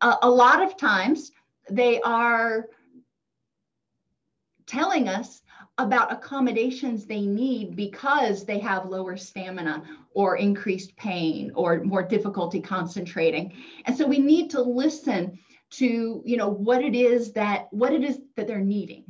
a, lot of times they are telling us about accommodations they need because they have lower stamina or increased pain or more difficulty concentrating. And so we need to listen to, you know, what it is that what it is that they're needing.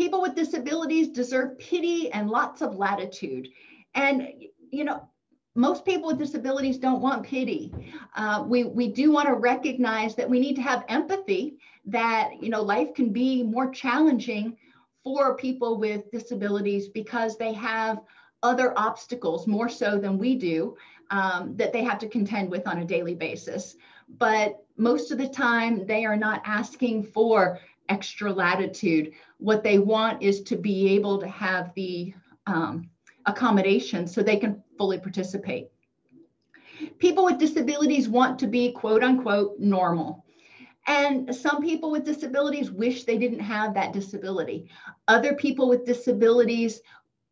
People with disabilities deserve pity and lots of latitude. And, you know, most people with disabilities don't want pity. Uh, we, we do want to recognize that we need to have empathy that, you know, life can be more challenging for people with disabilities because they have other obstacles more so than we do um, that they have to contend with on a daily basis. But most of the time, they are not asking for extra latitude. What they want is to be able to have the um, accommodation so they can fully participate. People with disabilities want to be quote unquote normal. And some people with disabilities wish they didn't have that disability. Other people with disabilities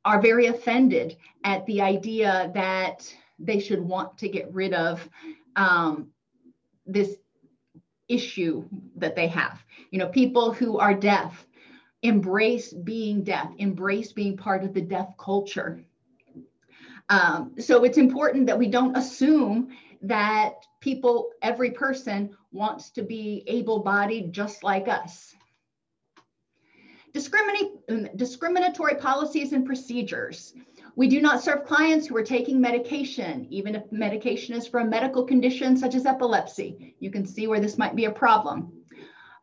are very offended at the idea that they should want to get rid of um, this issue that they have. You know, people who are deaf embrace being deaf, embrace being part of the deaf culture. Um, so it's important that we don't assume that people, every person wants to be able bodied just like us. discriminatory policies and procedures. We do not serve clients who are taking medication, even if medication is for a medical condition such as epilepsy. You can see where this might be a problem.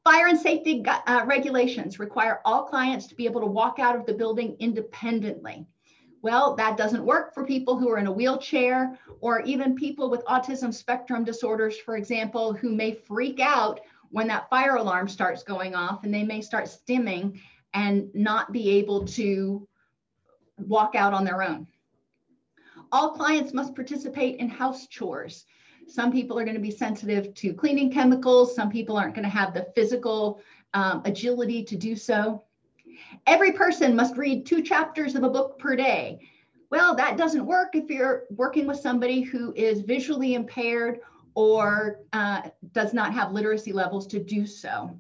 Fire and safety uh, regulations require all clients to be able to walk out of the building independently. Well, that doesn't work for people who are in a wheelchair or even people with autism spectrum disorders, for example, who may freak out when that fire alarm starts going off and they may start stimming and not be able to walk out on their own. All clients must participate in house chores. Some people are going to be sensitive to cleaning chemicals. Some people aren't going to have the physical um, agility to do so. Every person must read two chapters of a book per day. Well, that doesn't work if you're working with somebody who is visually impaired or uh, does not have literacy levels to do so.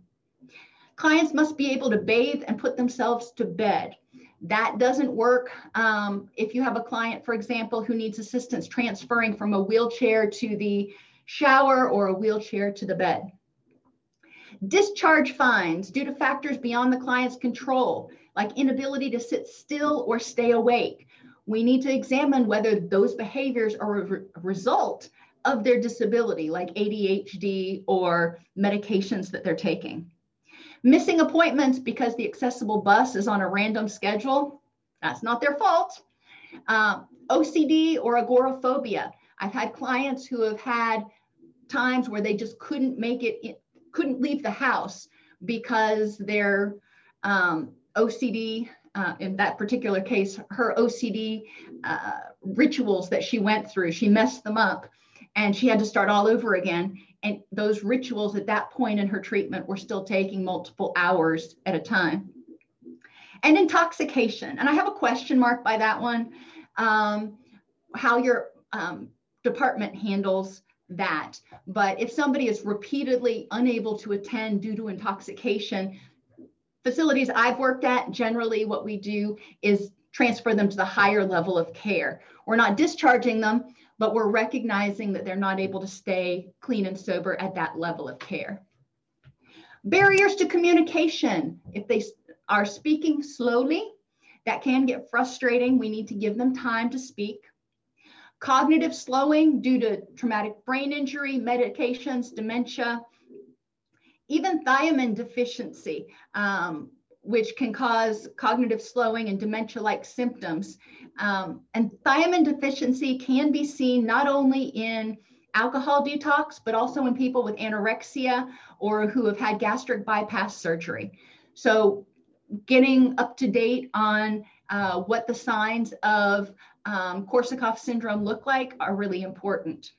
Clients must be able to bathe and put themselves to bed That doesn't work um, if you have a client, for example, who needs assistance transferring from a wheelchair to the shower or a wheelchair to the bed. Discharge fines due to factors beyond the client's control, like inability to sit still or stay awake. We need to examine whether those behaviors are a, re result of their disability, like ADHD or medications that they're taking. Missing appointments because the accessible bus is on a random schedule, that's not their fault. Uh, OCD or agoraphobia. I've had clients who have had times where they just couldn't make it, couldn't leave the house because their um, OCD, uh, in that particular case, her OCD uh, rituals that she went through, she messed them up and she had to start all over again. And those rituals at that point in her treatment were still taking multiple hours at a time. And intoxication. And I have a question mark by that one um, how your um, department handles that. But if somebody is repeatedly unable to attend due to intoxication, facilities I've worked at, generally what we do is transfer them to the higher level of care. We're not discharging them, but we're recognizing that they're not able to stay clean and sober at that level of care. Barriers to communication. If they are speaking slowly, that can get frustrating. We need to give them time to speak. Cognitive slowing due to traumatic brain injury, medications, dementia, even thiamine deficiency, um, which can cause cognitive slowing and dementia like symptoms. Um, and thiamine deficiency can be seen not only in alcohol detox, but also in people with anorexia or who have had gastric bypass surgery. So, getting up to date on uh, what the signs of um, Korsakoff syndrome look like are really important.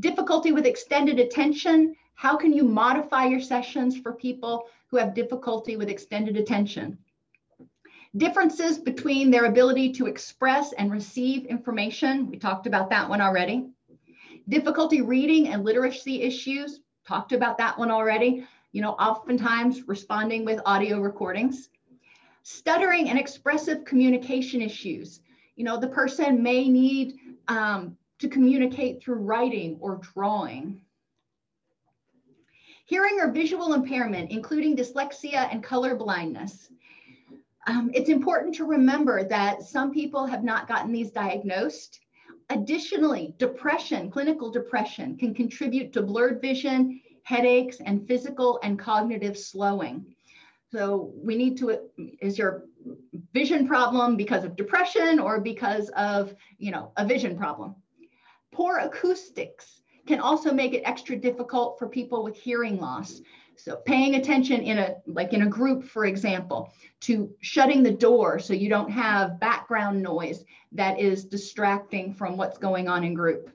Difficulty with extended attention. How can you modify your sessions for people who have difficulty with extended attention? Differences between their ability to express and receive information. We talked about that one already. Difficulty reading and literacy issues. Talked about that one already. You know, oftentimes responding with audio recordings. Stuttering and expressive communication issues. You know, the person may need um, to communicate through writing or drawing. Hearing or visual impairment, including dyslexia and color blindness. Um, it's important to remember that some people have not gotten these diagnosed. Additionally, depression, clinical depression, can contribute to blurred vision, headaches, and physical and cognitive slowing. So we need to, is your vision problem because of depression or because of, you know, a vision problem? Poor acoustics can also make it extra difficult for people with hearing loss. So paying attention in a like in a group, for example, to shutting the door so you don't have background noise that is distracting from what's going on in group.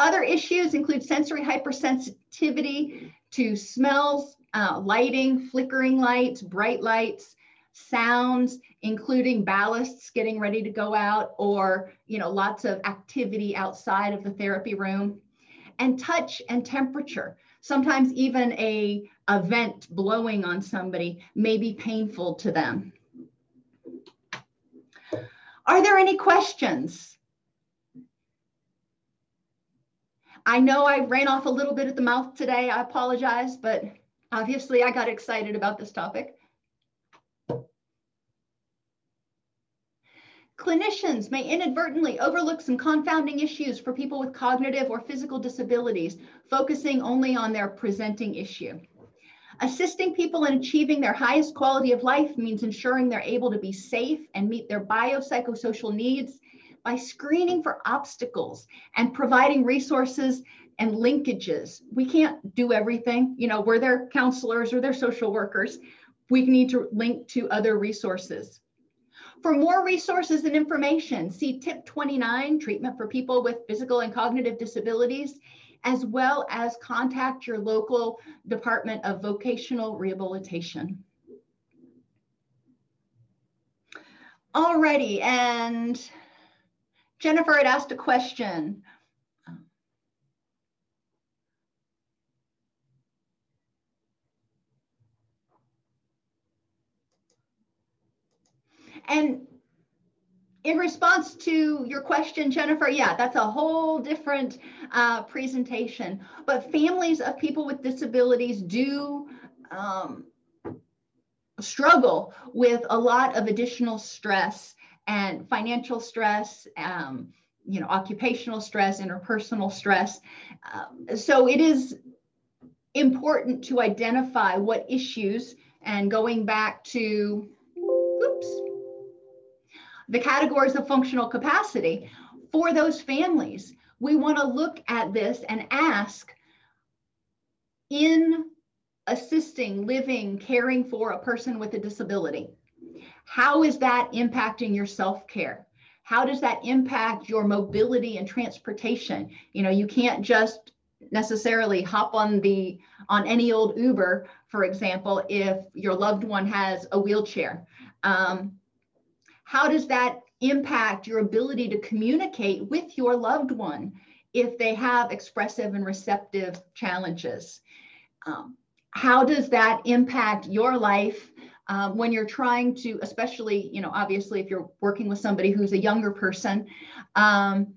Other issues include sensory hypersensitivity to smells, uh, lighting, flickering lights, bright lights, sounds, including ballasts getting ready to go out or, you know, lots of activity outside of the therapy room, and touch and temperature. Sometimes even a, a vent blowing on somebody may be painful to them. Are there any questions? I know I ran off a little bit at the mouth today. I apologize, but obviously I got excited about this topic. Clinicians may inadvertently overlook some confounding issues for people with cognitive or physical disabilities, focusing only on their presenting issue. Assisting people in achieving their highest quality of life means ensuring they're able to be safe and meet their biopsychosocial needs by screening for obstacles and providing resources and linkages. We can't do everything. You know, we're their counselors or their social workers. We need to link to other resources. For more resources and information, see tip 29, treatment for people with physical and cognitive disabilities, as well as contact your local Department of Vocational Rehabilitation. Alrighty, and Jennifer had asked a question. And in response to your question, Jennifer, yeah, that's a whole different uh, presentation. But families of people with disabilities do um, struggle with a lot of additional stress and financial stress, um, you know, occupational stress, interpersonal stress. Um, so it is important to identify what issues and going back to, the categories of functional capacity for those families. We want to look at this and ask in assisting, living, caring for a person with a disability, how is that impacting your self care? How does that impact your mobility and transportation? You know, you can't just necessarily hop on the on any old Uber, for example, if your loved one has a wheelchair. Um, how does that impact your ability to communicate with your loved one if they have expressive and receptive challenges? Um, how does that impact your life um, when you're trying to, especially, you know, obviously if you're working with somebody who's a younger person, um,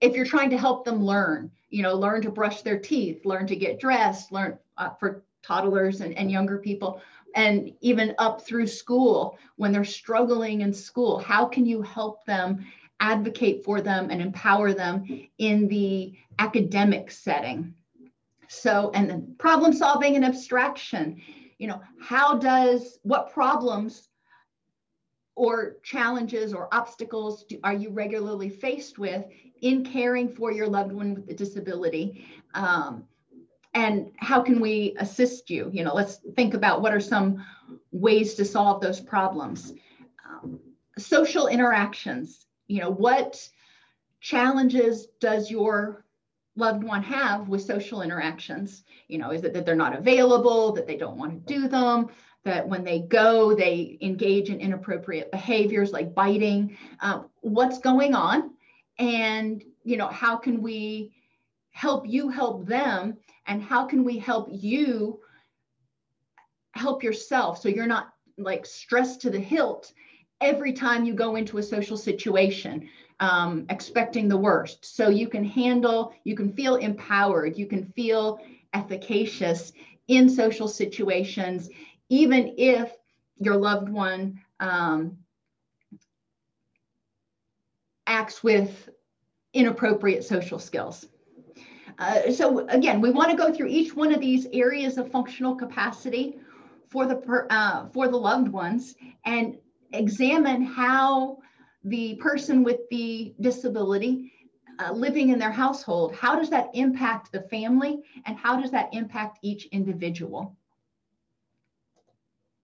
if you're trying to help them learn, you know, learn to brush their teeth, learn to get dressed, learn uh, for toddlers and, and younger people, and even up through school when they're struggling in school, how can you help them advocate for them and empower them in the academic setting? So, and then problem solving and abstraction, you know, how does, what problems or challenges or obstacles do, are you regularly faced with in caring for your loved one with a disability? Um, and how can we assist you? You know, let's think about what are some ways to solve those problems. Um, social interactions, you know, what challenges does your loved one have with social interactions? You know, is it that they're not available, that they don't want to do them, that when they go, they engage in inappropriate behaviors like biting? Um, what's going on? And, you know, how can we help you help them? And how can we help you help yourself so you're not like stressed to the hilt every time you go into a social situation? um, expecting the worst. So you can handle, you can feel empowered, you can feel efficacious in social situations, even if your loved one um, acts with inappropriate social skills. Uh, so again, we want to go through each one of these areas of functional capacity for the per, uh, for the loved ones and examine how the person with the disability uh, living in their household, how does that impact the family and how does that impact each individual?